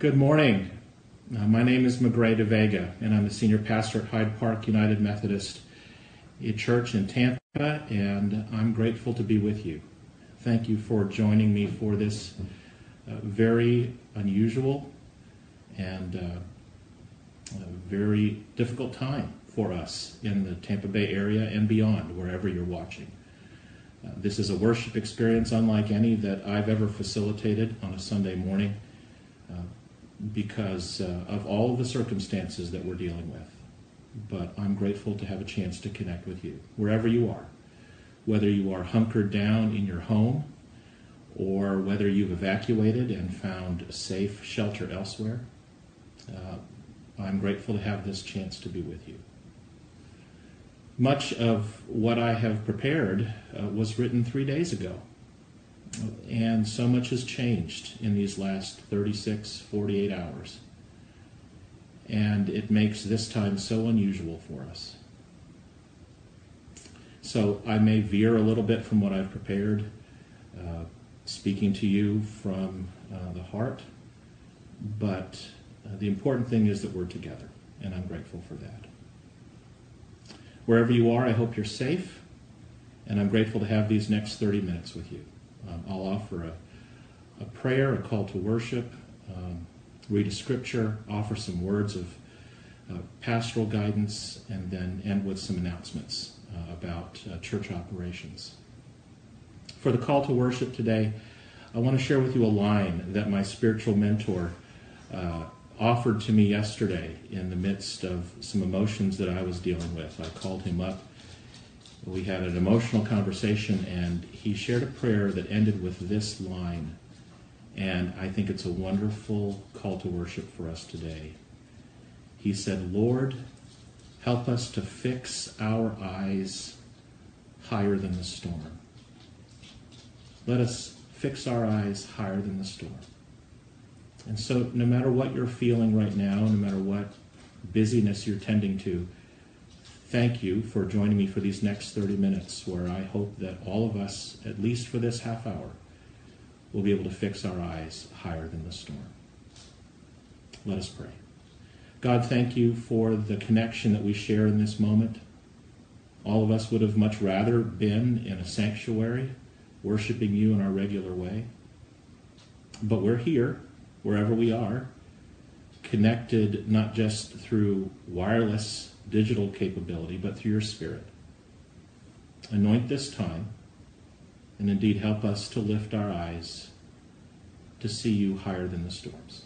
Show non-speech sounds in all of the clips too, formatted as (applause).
Good morning. Uh, my name is Magrey deVega, and I'm the senior pastor at Hyde Park United Methodist Church in Tampa, and I'm grateful to be with you. Thank you for joining me for this uh, very unusual and uh, very difficult time for us in the Tampa Bay area and beyond, wherever you're watching. Uh, this is a worship experience unlike any that I've ever facilitated on a Sunday morning uh, because uh, of all of the circumstances that we're dealing with. But I'm grateful to have a chance to connect with you, wherever you are. Whether you are hunkered down in your home, or whether you've evacuated and found safe shelter elsewhere, uh, I'm grateful to have this chance to be with you. Much of what I have prepared uh, was written three days ago. And so much has changed in these last 36, 48 hours. And it makes this time so unusual for us. So I may veer a little bit from what I've prepared, uh, speaking to you from uh, the heart. But uh, the important thing is that we're together, and I'm grateful for that. Wherever you are, I hope you're safe, and I'm grateful to have these next 30 minutes with you. Um, I'll offer a, a prayer, a call to worship, um, read a scripture, offer some words of uh, pastoral guidance, and then end with some announcements uh, about uh, church operations. For the call to worship today, I want to share with you a line that my spiritual mentor uh, offered to me yesterday in the midst of some emotions that I was dealing with. I called him up. We had an emotional conversation, and he shared a prayer that ended with this line. And I think it's a wonderful call to worship for us today. He said, Lord, help us to fix our eyes higher than the storm. Let us fix our eyes higher than the storm. And so, no matter what you're feeling right now, no matter what busyness you're tending to, thank you for joining me for these next 30 minutes where I hope that all of us, at least for this half hour, will be able to fix our eyes higher than the storm. Let us pray. God, thank you for the connection that we share in this moment. All of us would have much rather been in a sanctuary, worshiping you in our regular way. But we're here wherever we are, connected not just through wireless digital capability, but through your Spirit. Anoint this time, and indeed help us to lift our eyes to see you higher than the storms.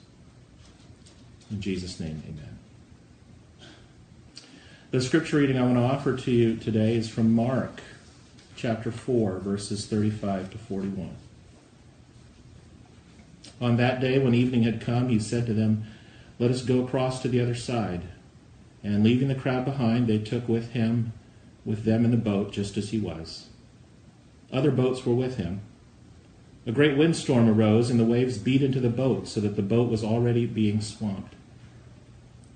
In Jesus' name, amen. The scripture reading I want to offer to you today is from Mark chapter 4, verses 35 to 41. On that day, when evening had come, he said to them, Let us go across to the other side. And leaving the crowd behind, they took with him, with them in the boat, just as he was. Other boats were with him. A great windstorm arose, and the waves beat into the boat, so that the boat was already being swamped.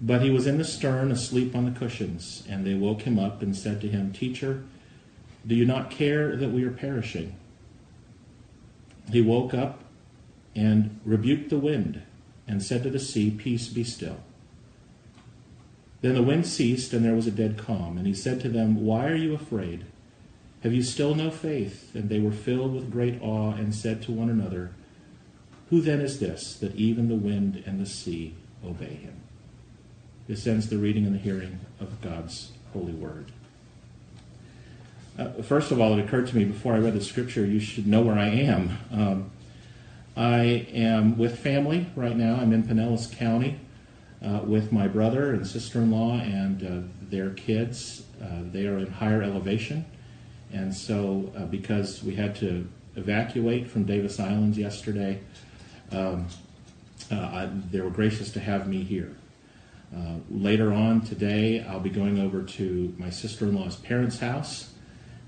But he was in the stern, asleep on the cushions, and they woke him up and said to him, Teacher, do you not care that we are perishing? He woke up and rebuked the wind and said to the sea, Peace be still. Then the wind ceased, and there was a dead calm. And he said to them, Why are you afraid? Have you still no faith? And they were filled with great awe and said to one another, Who then is this, that even the wind and the sea obey him? This ends the reading and the hearing of God's holy word. Uh, first of all, it occurred to me before I read the scripture, you should know where I am. Um, I am with family right now. I'm in Pinellas County uh, with my brother and sister in law and uh, their kids. Uh, they are in higher elevation. And so, uh, because we had to evacuate from Davis Islands yesterday, um, uh, I, they were gracious to have me here. Later on today, I'll be going over to my sister in law's parents' house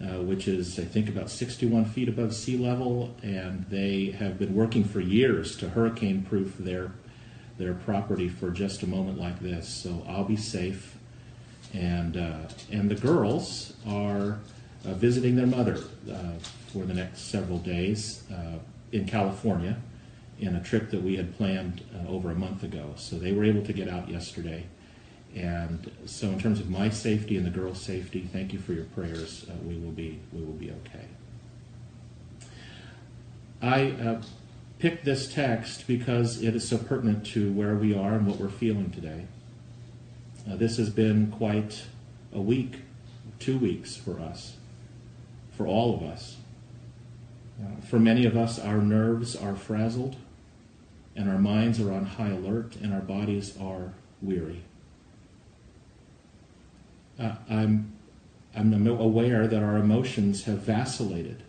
uh, which is, I think, about 61 feet above sea level, and they have been working for years to hurricane proof their, their property for just a moment like this. So I'll be safe. And, uh, and the girls are uh, visiting their mother uh, for the next several days uh, in California. in a trip that we had planned uh, over a month ago. So they were able to get out yesterday. And so, in terms of my safety and the girls' safety, thank you for your prayers. Uh, we will be we will be okay. I picked this text because it is so pertinent to where we are and what we're feeling today. Uh, this has been quite a week, two weeks for us, for all of us. Uh, for many of us, our nerves are frazzled, and our minds are on high alert, and our bodies are weary. Uh, I'm, I'm aware that our emotions have vacillated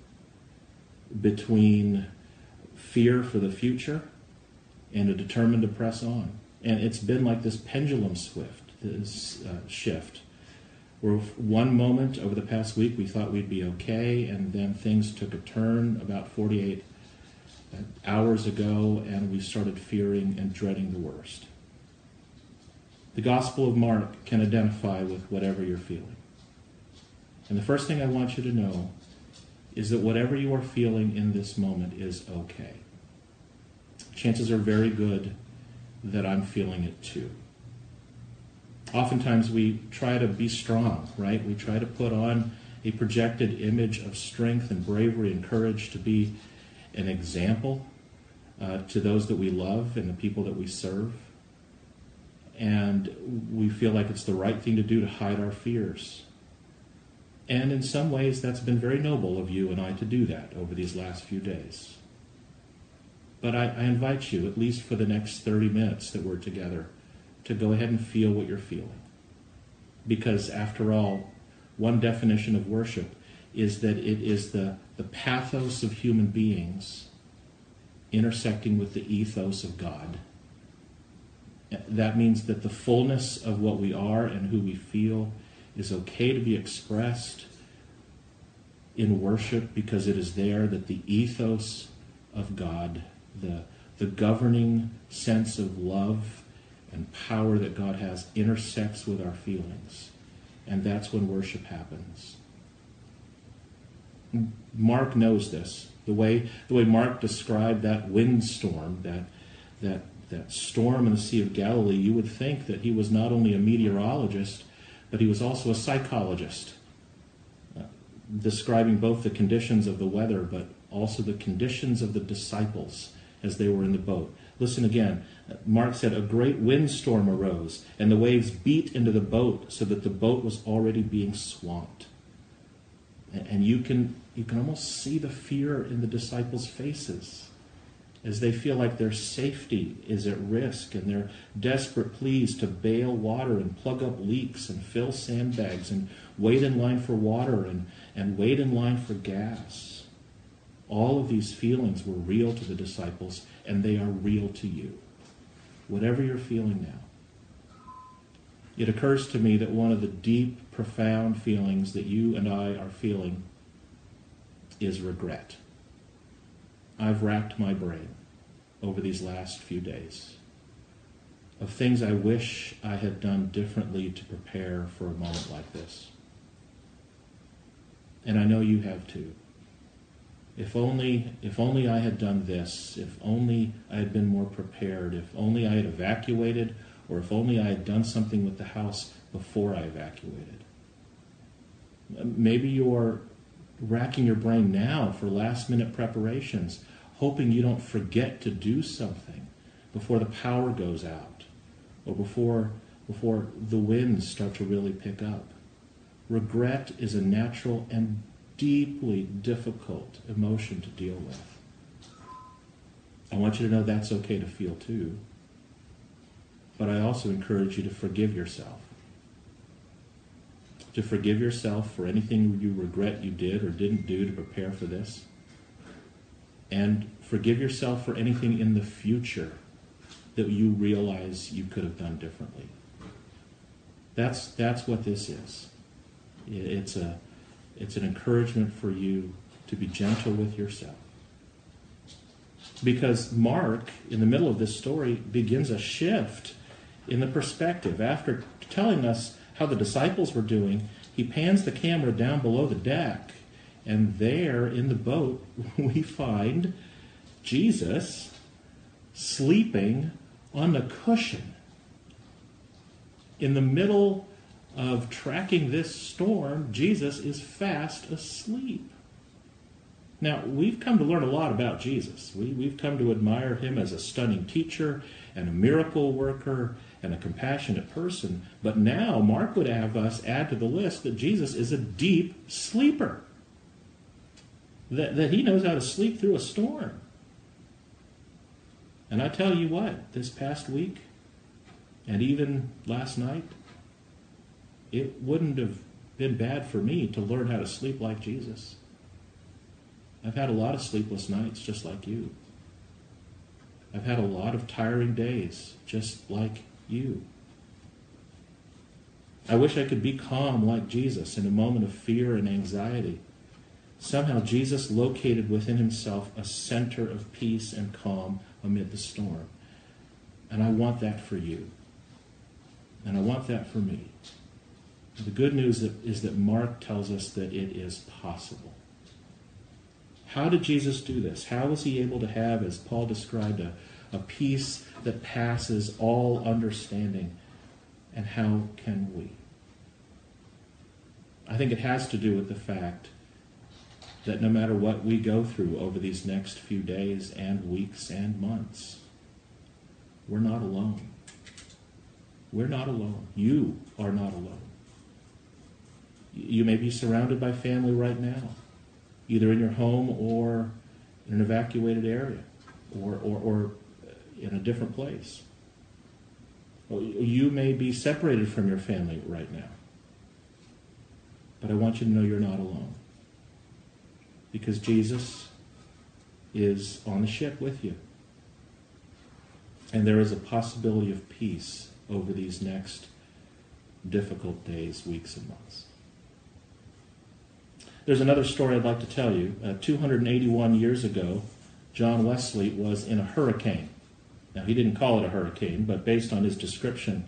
between fear for the future and a determined to press on. And it's been like this pendulum swift, this uh, shift, where one moment over the past week we thought we'd be okay, and then things took a turn about 48 uh, hours ago, and we started fearing and dreading the worst. The Gospel of Mark can identify with whatever you're feeling. And the first thing I want you to know is that whatever you are feeling in this moment is okay. Chances are very good that I'm feeling it too. Oftentimes we try to be strong, right? We try to put on a projected image of strength and bravery and courage to be an example uh, to those that we love and the people that we serve. And we feel like it's the right thing to do to hide our fears and in some ways, that's been very noble of you and I to do that over these last few days. But I, I, invite you, at least for the next 30 minutes that we're together, to go ahead and feel what you're feeling. Because after all, one definition of worship is that it is the, the pathos of human beings intersecting with the ethos of God. That means that the fullness of what we are and who we feel is okay to be expressed in worship because it is there that the ethos of God, the, the governing sense of love and power that God has, intersects with our feelings. And that's when worship happens. Mark knows this. The way, the way Mark described that windstorm, that, that, that storm in the Sea of Galilee, you would think that he was not only a meteorologist, but he was also a psychologist, uh, describing both the conditions of the weather, but also the conditions of the disciples as they were in the boat. Listen again. Mark said, A great windstorm arose, and the waves beat into the boat so that the boat was already being swamped. And you can, you can almost see the fear in the disciples' faces as they feel like their safety is at risk and their desperate pleas to bail water and plug up leaks and fill sandbags and wait in line for water and, and wait in line for gas. All of these feelings were real to the disciples and they are real to you. Whatever you're feeling now. It occurs to me that one of the deep, profound feelings that you and I are feeling is regret. I've racked my brain over these last few days of things I wish I had done differently to prepare for a moment like this. And I know you have too. If only, if only I had done this, if only I had been more prepared, if only I had evacuated, or if only I had done something with the house before I evacuated. Maybe you're racking your brain now for last minute preparations hoping you don't forget to do something before the power goes out or before, before the winds start to really pick up. Regret is a natural and deeply difficult emotion to deal with. I want you to know that's okay to feel too. But I also encourage you to forgive yourself. To forgive yourself for anything you regret you did or didn't do to prepare for this and forgive yourself for anything in the future that you realize you could have done differently. That's, that's what this is. It's, a, it's an encouragement for you to be gentle with yourself. Because Mark, in the middle of this story, begins a shift in the perspective. After telling us how the disciples were doing, he pans the camera down below the deck and there in the boat, (laughs) we find Jesus sleeping on a cushion. In the middle of tracking this storm, Jesus is fast asleep. Now, we've come to learn a lot about Jesus. We, we've come to admire him as a stunning teacher and a miracle worker and a compassionate person. But now, Mark would have us add to the list that Jesus is a deep sleeper, that, that he knows how to sleep through a storm. And I tell you what, this past week, and even last night, it wouldn't have been bad for me to learn how to sleep like Jesus. I've had a lot of sleepless nights just like you. I've had a lot of tiring days just like you. I wish I could be calm like Jesus in a moment of fear and anxiety. Somehow, Jesus located within himself a center of peace and calm amid the storm. And I want that for you. And I want that for me. The good news is that Mark tells us that it is possible. How did Jesus do this? How was he able to have, as Paul described, a, a peace that passes all understanding? And how can we? I think it has to do with the fact that no matter what we go through over these next few days and weeks and months, we're not alone. We're not alone. You are not alone. You may be surrounded by family right now either in your home or in an evacuated area or, or, or in a different place. You may be separated from your family right now. But I want you to know you're not alone. Because Jesus is on the ship with you. And there is a possibility of peace over these next difficult days, weeks, and months. There's another story I'd like to tell you. Uh, 281 years ago, John Wesley was in a hurricane. Now, he didn't call it a hurricane, but based on his description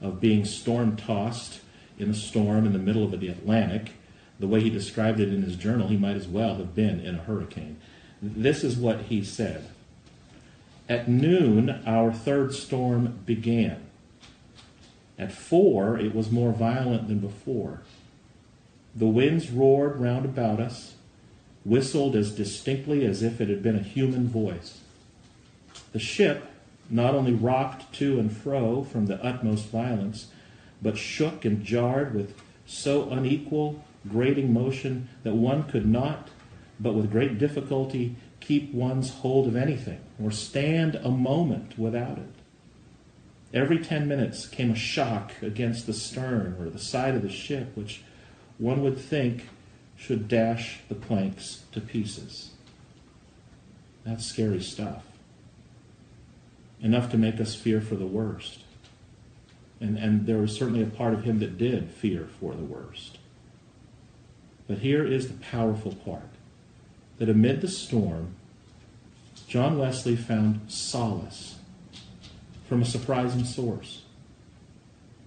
of being storm tossed in a storm in the middle of the Atlantic, the way he described it in his journal, he might as well have been in a hurricane. This is what he said At noon, our third storm began. At four, it was more violent than before. The winds roared round about us, whistled as distinctly as if it had been a human voice. The ship not only rocked to and fro from the utmost violence, but shook and jarred with so unequal, grating motion that one could not, but with great difficulty, keep one's hold of anything or stand a moment without it. Every ten minutes came a shock against the stern or the side of the ship, which one would think should dash the planks to pieces. That's scary stuff. Enough to make us fear for the worst. And, and there was certainly a part of him that did fear for the worst. But here is the powerful part that amid the storm, John Wesley found solace from a surprising source.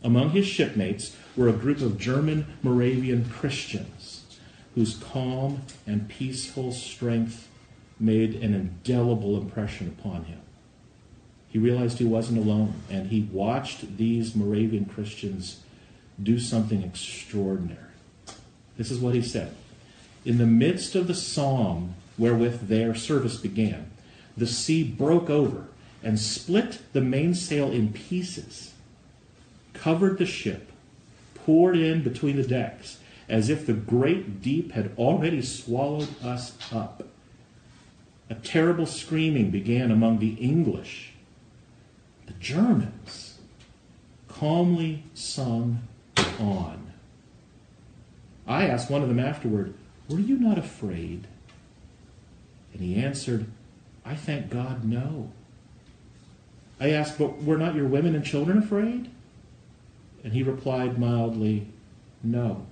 Among his shipmates were a group of German Moravian Christians whose calm and peaceful strength made an indelible impression upon him. He realized he wasn't alone, and he watched these Moravian Christians do something extraordinary. This is what he said In the midst of the psalm wherewith their service began, the sea broke over and split the mainsail in pieces, covered the ship, poured in between the decks as if the great deep had already swallowed us up. A terrible screaming began among the English. The Germans calmly sung on. I asked one of them afterward, Were you not afraid? And he answered, I thank God, no. I asked, But were not your women and children afraid? And he replied mildly, No,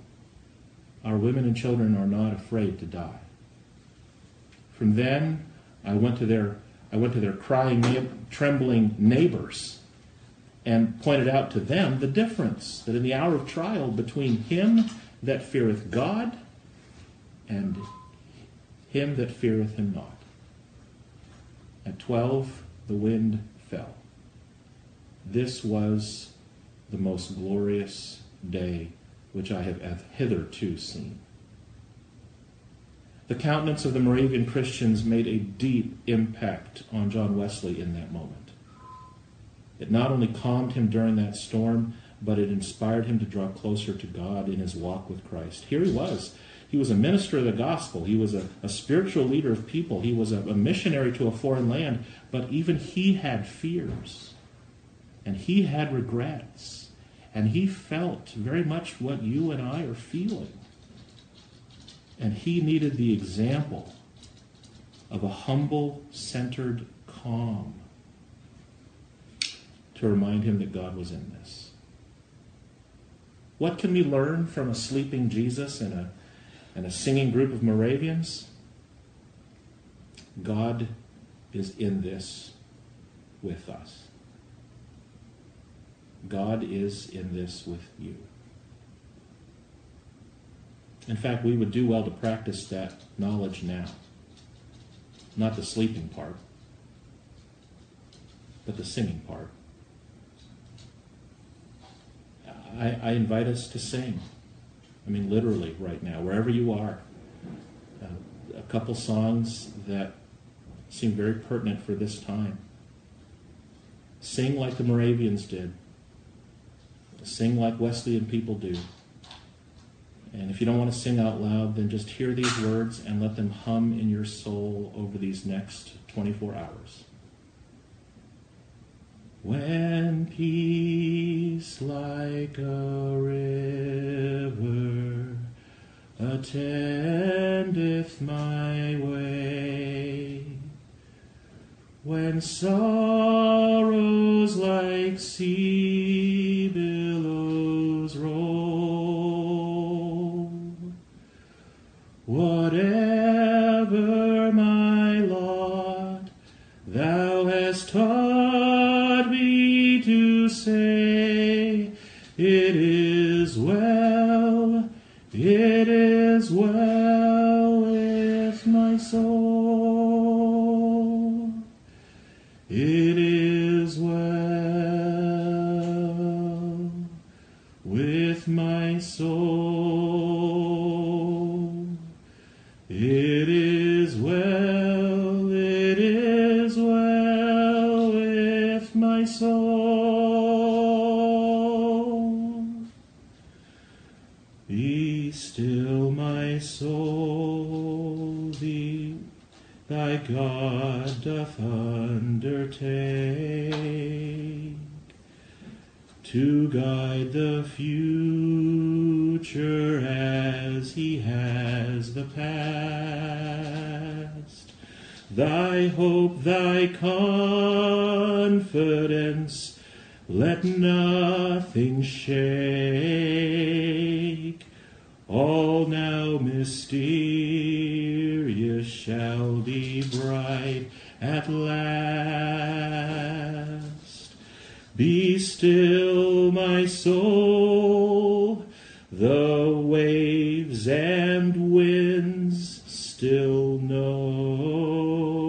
our women and children are not afraid to die. From then, I went to their, I went to their crying, trembling neighbors and pointed out to them the difference that in the hour of trial between him that feareth God and him that feareth him not. At 12 the wind fell. This was the most glorious day which I have hitherto seen. The countenance of the Moravian Christians made a deep impact on John Wesley in that moment. It not only calmed him during that storm, but it inspired him to draw closer to God in his walk with Christ. Here he was. He was a minister of the gospel. He was a, a spiritual leader of people. He was a, a missionary to a foreign land. But even he had fears. And he had regrets. And he felt very much what you and I are feeling. And he needed the example of a humble, centered calm to remind him that God was in this. What can we learn from a sleeping Jesus and a, and a singing group of Moravians? God is in this with us. God is in this with you. In fact, we would do well to practice that knowledge now. Not the sleeping part, but the singing part. I, I invite us to sing. I mean, literally, right now, wherever you are. Uh, a couple songs that seem very pertinent for this time. Sing like the Moravians did. Sing like Wesleyan people do. And if you don't want to sing out loud, then just hear these words and let them hum in your soul over these next 24 hours. When peace like a river attendeth my way, when sorrows to guide the future as he has the past. Thy hope, thy confidence, let nothing shake. All now mysterious shall be bright at last. Be still, my soul, the waves and winds still know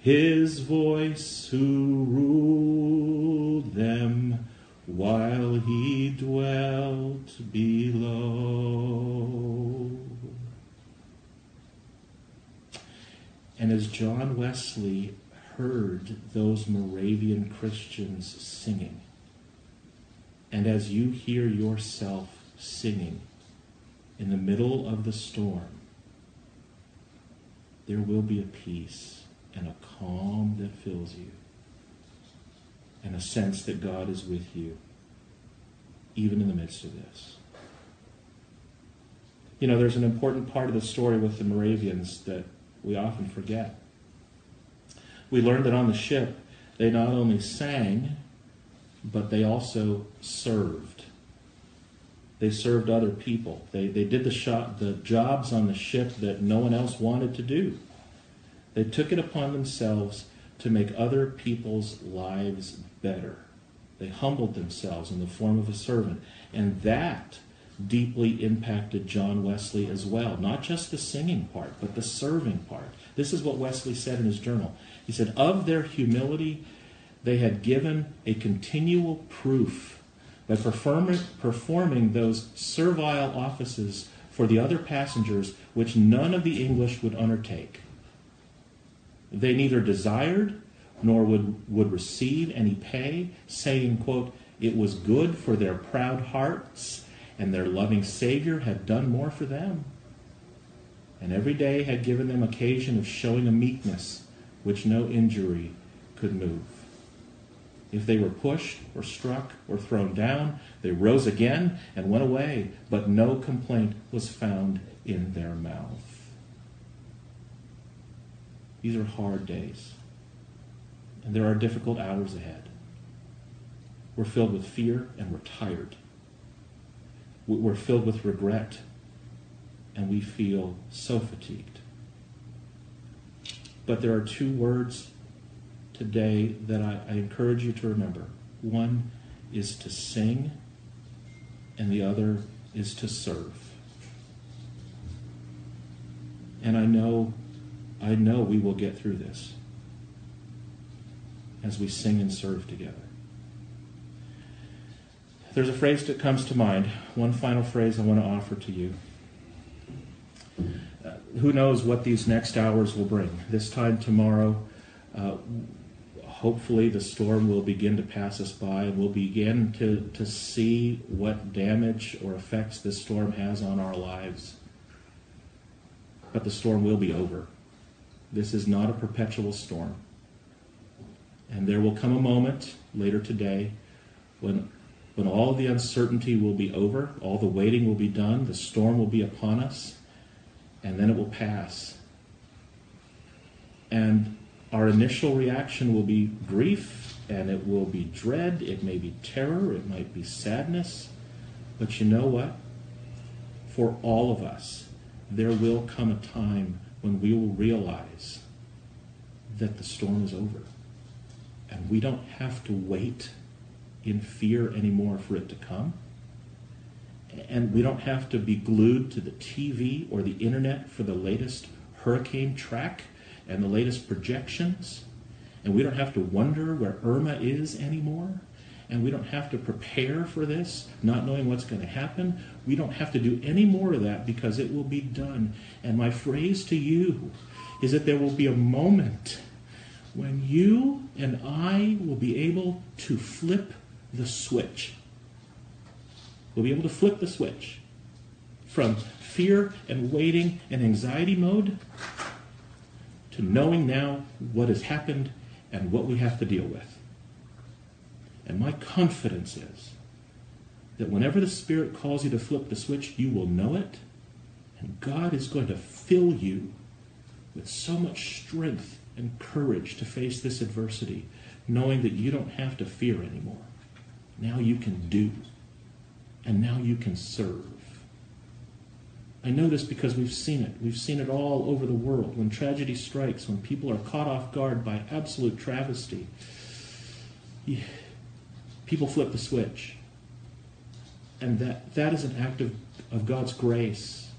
his voice who ruled them while he dwelt below. And as John Wesley heard those Moravian Christians singing, and as you hear yourself singing in the middle of the storm, there will be a peace and a calm that fills you, and a sense that God is with you, even in the midst of this. You know, there's an important part of the story with the Moravians that we often forget. We learned that on the ship, they not only sang, but they also served. They served other people. They, they did the, shop, the jobs on the ship that no one else wanted to do. They took it upon themselves to make other people's lives better. They humbled themselves in the form of a servant. And that deeply impacted John Wesley as well. Not just the singing part, but the serving part. This is what Wesley said in his journal. He said, Of their humility, they had given a continual proof perform- performing those servile offices for the other passengers which none of the English would undertake. They neither desired nor would, would receive any pay, saying, quote, It was good for their proud hearts, and their loving Savior had done more for them. And every day had given them occasion of showing a meekness which no injury could move. If they were pushed or struck or thrown down, they rose again and went away, but no complaint was found in their mouth. These are hard days, and there are difficult hours ahead. We're filled with fear and we're tired. We're filled with regret and we feel so fatigued. But there are two words today that I, I, encourage you to remember. One is to sing, and the other is to serve. And I know, I know we will get through this as we sing and serve together. There's a phrase that comes to mind, one final phrase I want to offer to you. Uh, who knows what these next hours will bring? This time tomorrow, uh, hopefully the storm will begin to pass us by and we'll begin to, to see what damage or effects this storm has on our lives. But the storm will be over. This is not a perpetual storm. And there will come a moment later today when, when all the uncertainty will be over, all the waiting will be done, the storm will be upon us, and then it will pass. And our initial reaction will be grief and it will be dread. It may be terror. It might be sadness. But you know what? For all of us, there will come a time when we will realize that the storm is over. And we don't have to wait in fear anymore for it to come. And we don't have to be glued to the TV or the internet for the latest hurricane track and the latest projections. And we don't have to wonder where Irma is anymore. And we don't have to prepare for this, not knowing what's going to happen. We don't have to do any more of that because it will be done. And my phrase to you is that there will be a moment when you and I will be able to flip the switch. We'll be able to flip the switch from fear and waiting and anxiety mode to knowing now what has happened and what we have to deal with. And my confidence is that whenever the Spirit calls you to flip the switch, you will know it, and God is going to fill you with so much strength and courage to face this adversity, knowing that you don't have to fear anymore. Now you can do, and now you can serve. I know this because we've seen it. We've seen it all over the world. When tragedy strikes, when people are caught off guard by absolute travesty, people flip the switch. And that, that is an act of, of God's grace.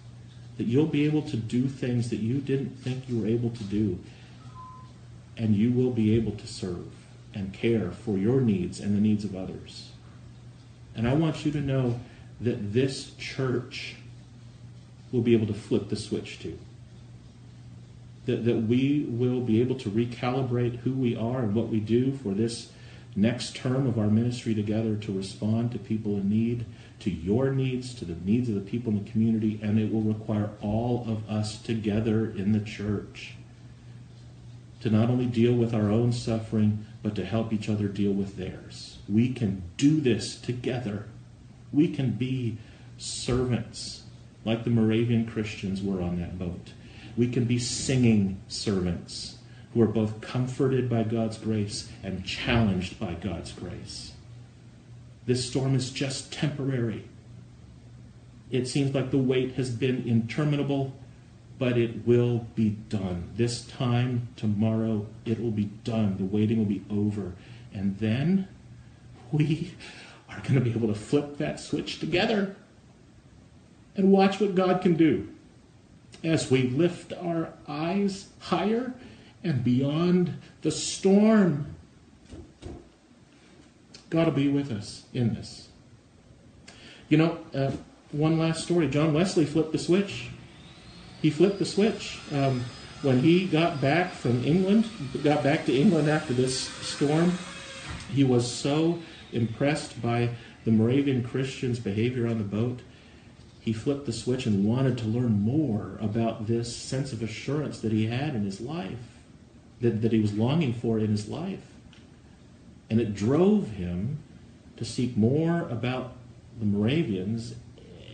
That you'll be able to do things that you didn't think you were able to do. And you will be able to serve and care for your needs and the needs of others. And I want you to know that this church will be able to flip the switch to. That, that we will be able to recalibrate who we are and what we do for this next term of our ministry together to respond to people in need, to your needs, to the needs of the people in the community, and it will require all of us together in the church to not only deal with our own suffering, but to help each other deal with theirs. We can do this together. We can be servants like the Moravian Christians were on that boat. We can be singing servants who are both comforted by God's grace and challenged by God's grace. This storm is just temporary. It seems like the wait has been interminable, but it will be done. This time, tomorrow, it will be done. The waiting will be over. And then we are going to be able to flip that switch together and watch what God can do as we lift our eyes higher and beyond the storm. God will be with us in this. You know, uh, one last story. John Wesley flipped the switch. He flipped the switch. Um, when he got back from England, got back to England after this storm, he was so impressed by the Moravian Christians' behavior on the boat. He flipped the switch and wanted to learn more about this sense of assurance that he had in his life, that, that he was longing for in his life. And it drove him to seek more about the Moravians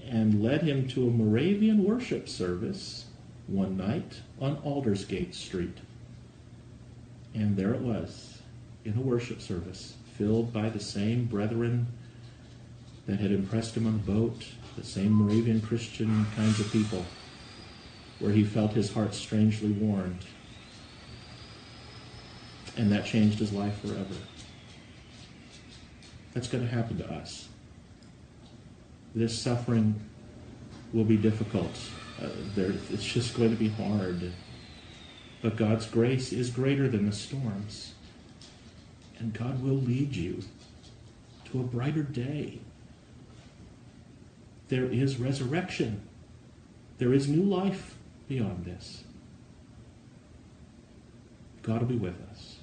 and led him to a Moravian worship service one night on Aldersgate Street. And there it was, in a worship service, filled by the same brethren that had impressed him on the boat, the same Moravian Christian kinds of people, where he felt his heart strangely warmed. And that changed his life forever. That's going to happen to us. This suffering will be difficult. Uh, there, it's just going to be hard. But God's grace is greater than the storms. And God will lead you to a brighter day. There is resurrection. There is new life beyond this. God will be with us.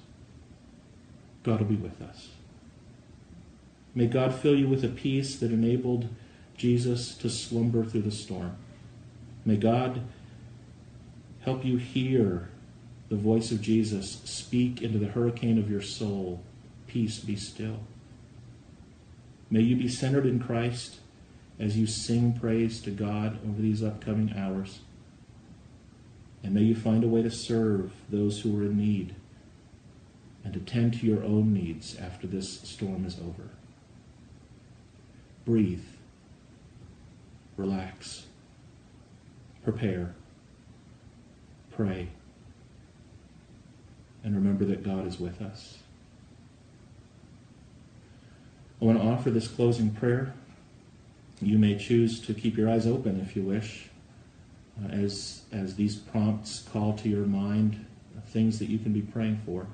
God will be with us. May God fill you with a peace that enabled Jesus to slumber through the storm. May God help you hear the voice of Jesus speak into the hurricane of your soul. Peace be still. May you be centered in Christ as you sing praise to God over these upcoming hours. And may you find a way to serve those who are in need and attend to your own needs after this storm is over. Breathe. Relax prepare, pray, and remember that God is with us. I want to offer this closing prayer. You may choose to keep your eyes open if you wish, uh, as, as these prompts call to your mind uh, things that you can be praying for.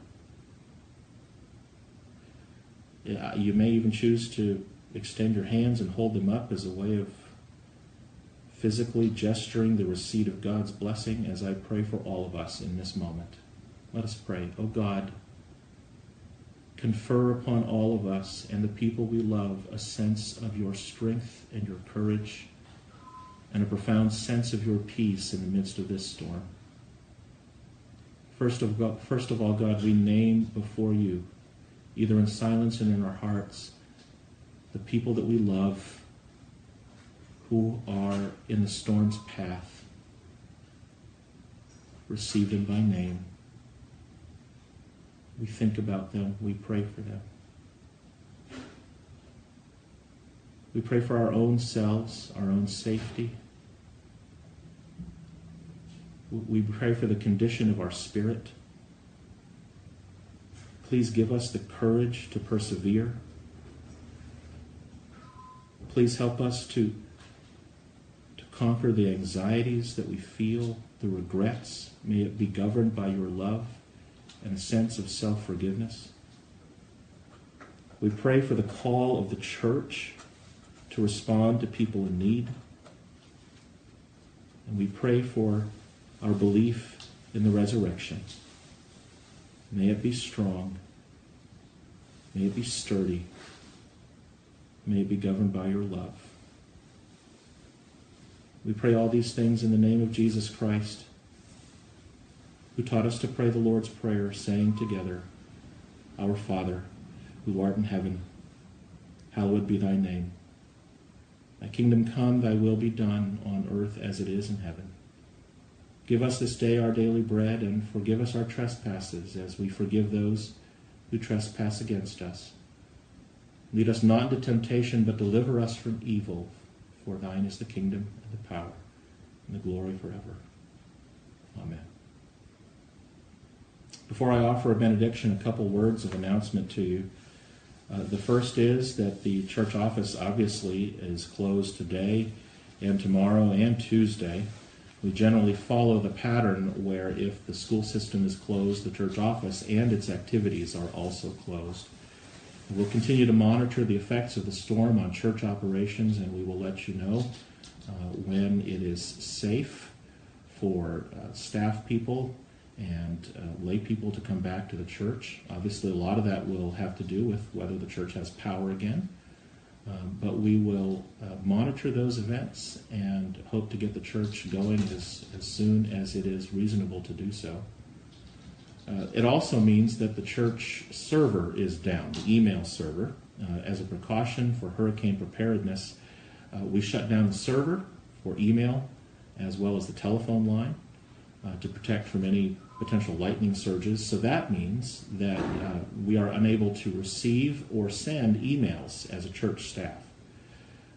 You may even choose to extend your hands and hold them up as a way of physically gesturing the receipt of God's blessing as I pray for all of us in this moment. Let us pray. O oh God, confer upon all of us and the people we love a sense of your strength and your courage and a profound sense of your peace in the midst of this storm. First of, God, first of all, God, we name before you, either in silence and in our hearts, the people that we love who are in the storm's path. Receive them by name. We think about them. We pray for them. We pray for our own selves, our own safety. We pray for the condition of our spirit. Please give us the courage to persevere. Please help us to to conquer the anxieties that we feel, the regrets. May it be governed by your love and a sense of self forgiveness. We pray for the call of the church to respond to people in need. And we pray for our belief in the resurrection. May it be strong. May it be sturdy. May it be governed by your love. We pray all these things in the name of Jesus Christ, who taught us to pray the Lord's Prayer, saying together, Our Father, who art in heaven, hallowed be thy name. Thy kingdom come, thy will be done on earth as it is in heaven. Give us this day our daily bread, and forgive us our trespasses as we forgive those who trespass against us. Lead us not into temptation, but deliver us from evil. For thine is the kingdom and the power and the glory forever. Amen. Before I offer a benediction, a couple words of announcement to you. Uh, the first is that the church office obviously is closed today and tomorrow and Tuesday. We generally follow the pattern where if the school system is closed, the church office and its activities are also closed. We'll continue to monitor the effects of the storm on church operations, and we will let you know uh, when it is safe for uh, staff people and uh, lay people to come back to the church. Obviously, a lot of that will have to do with whether the church has power again. Um, but we will uh, monitor those events and hope to get the church going as, as soon as it is reasonable to do so. Uh, it also means that the church server is down, the email server. Uh, as a precaution for hurricane preparedness, uh, we shut down the server for email as well as the telephone line uh, to protect from any potential lightning surges. So that means that uh, we are unable to receive or send emails as a church staff.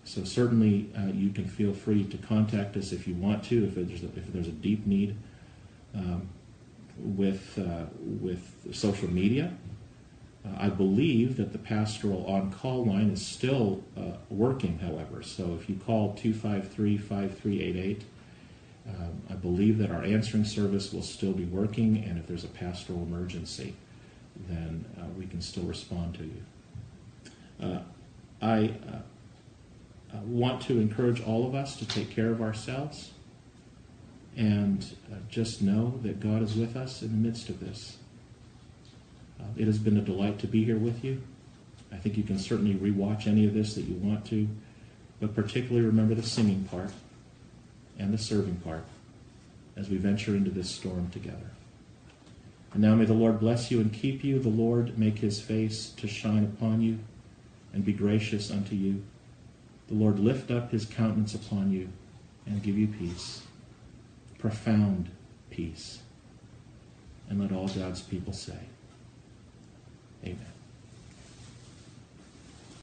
So certainly uh, you can feel free to contact us if you want to, if there's a, if there's a deep need. Um, with uh, with social media. Uh, I believe that the pastoral on-call line is still uh, working, however. So if you call 253-5388, um, I believe that our answering service will still be working, and if there's a pastoral emergency, then uh, we can still respond to you. Uh, I uh, want to encourage all of us to take care of ourselves and uh, just know that God is with us in the midst of this. Uh, it has been a delight to be here with you. I think you can certainly rewatch any of this that you want to, but particularly remember the singing part and the serving part as we venture into this storm together. And now may the Lord bless you and keep you. The Lord make his face to shine upon you and be gracious unto you. The Lord lift up his countenance upon you and give you peace profound peace. And let all God's people say,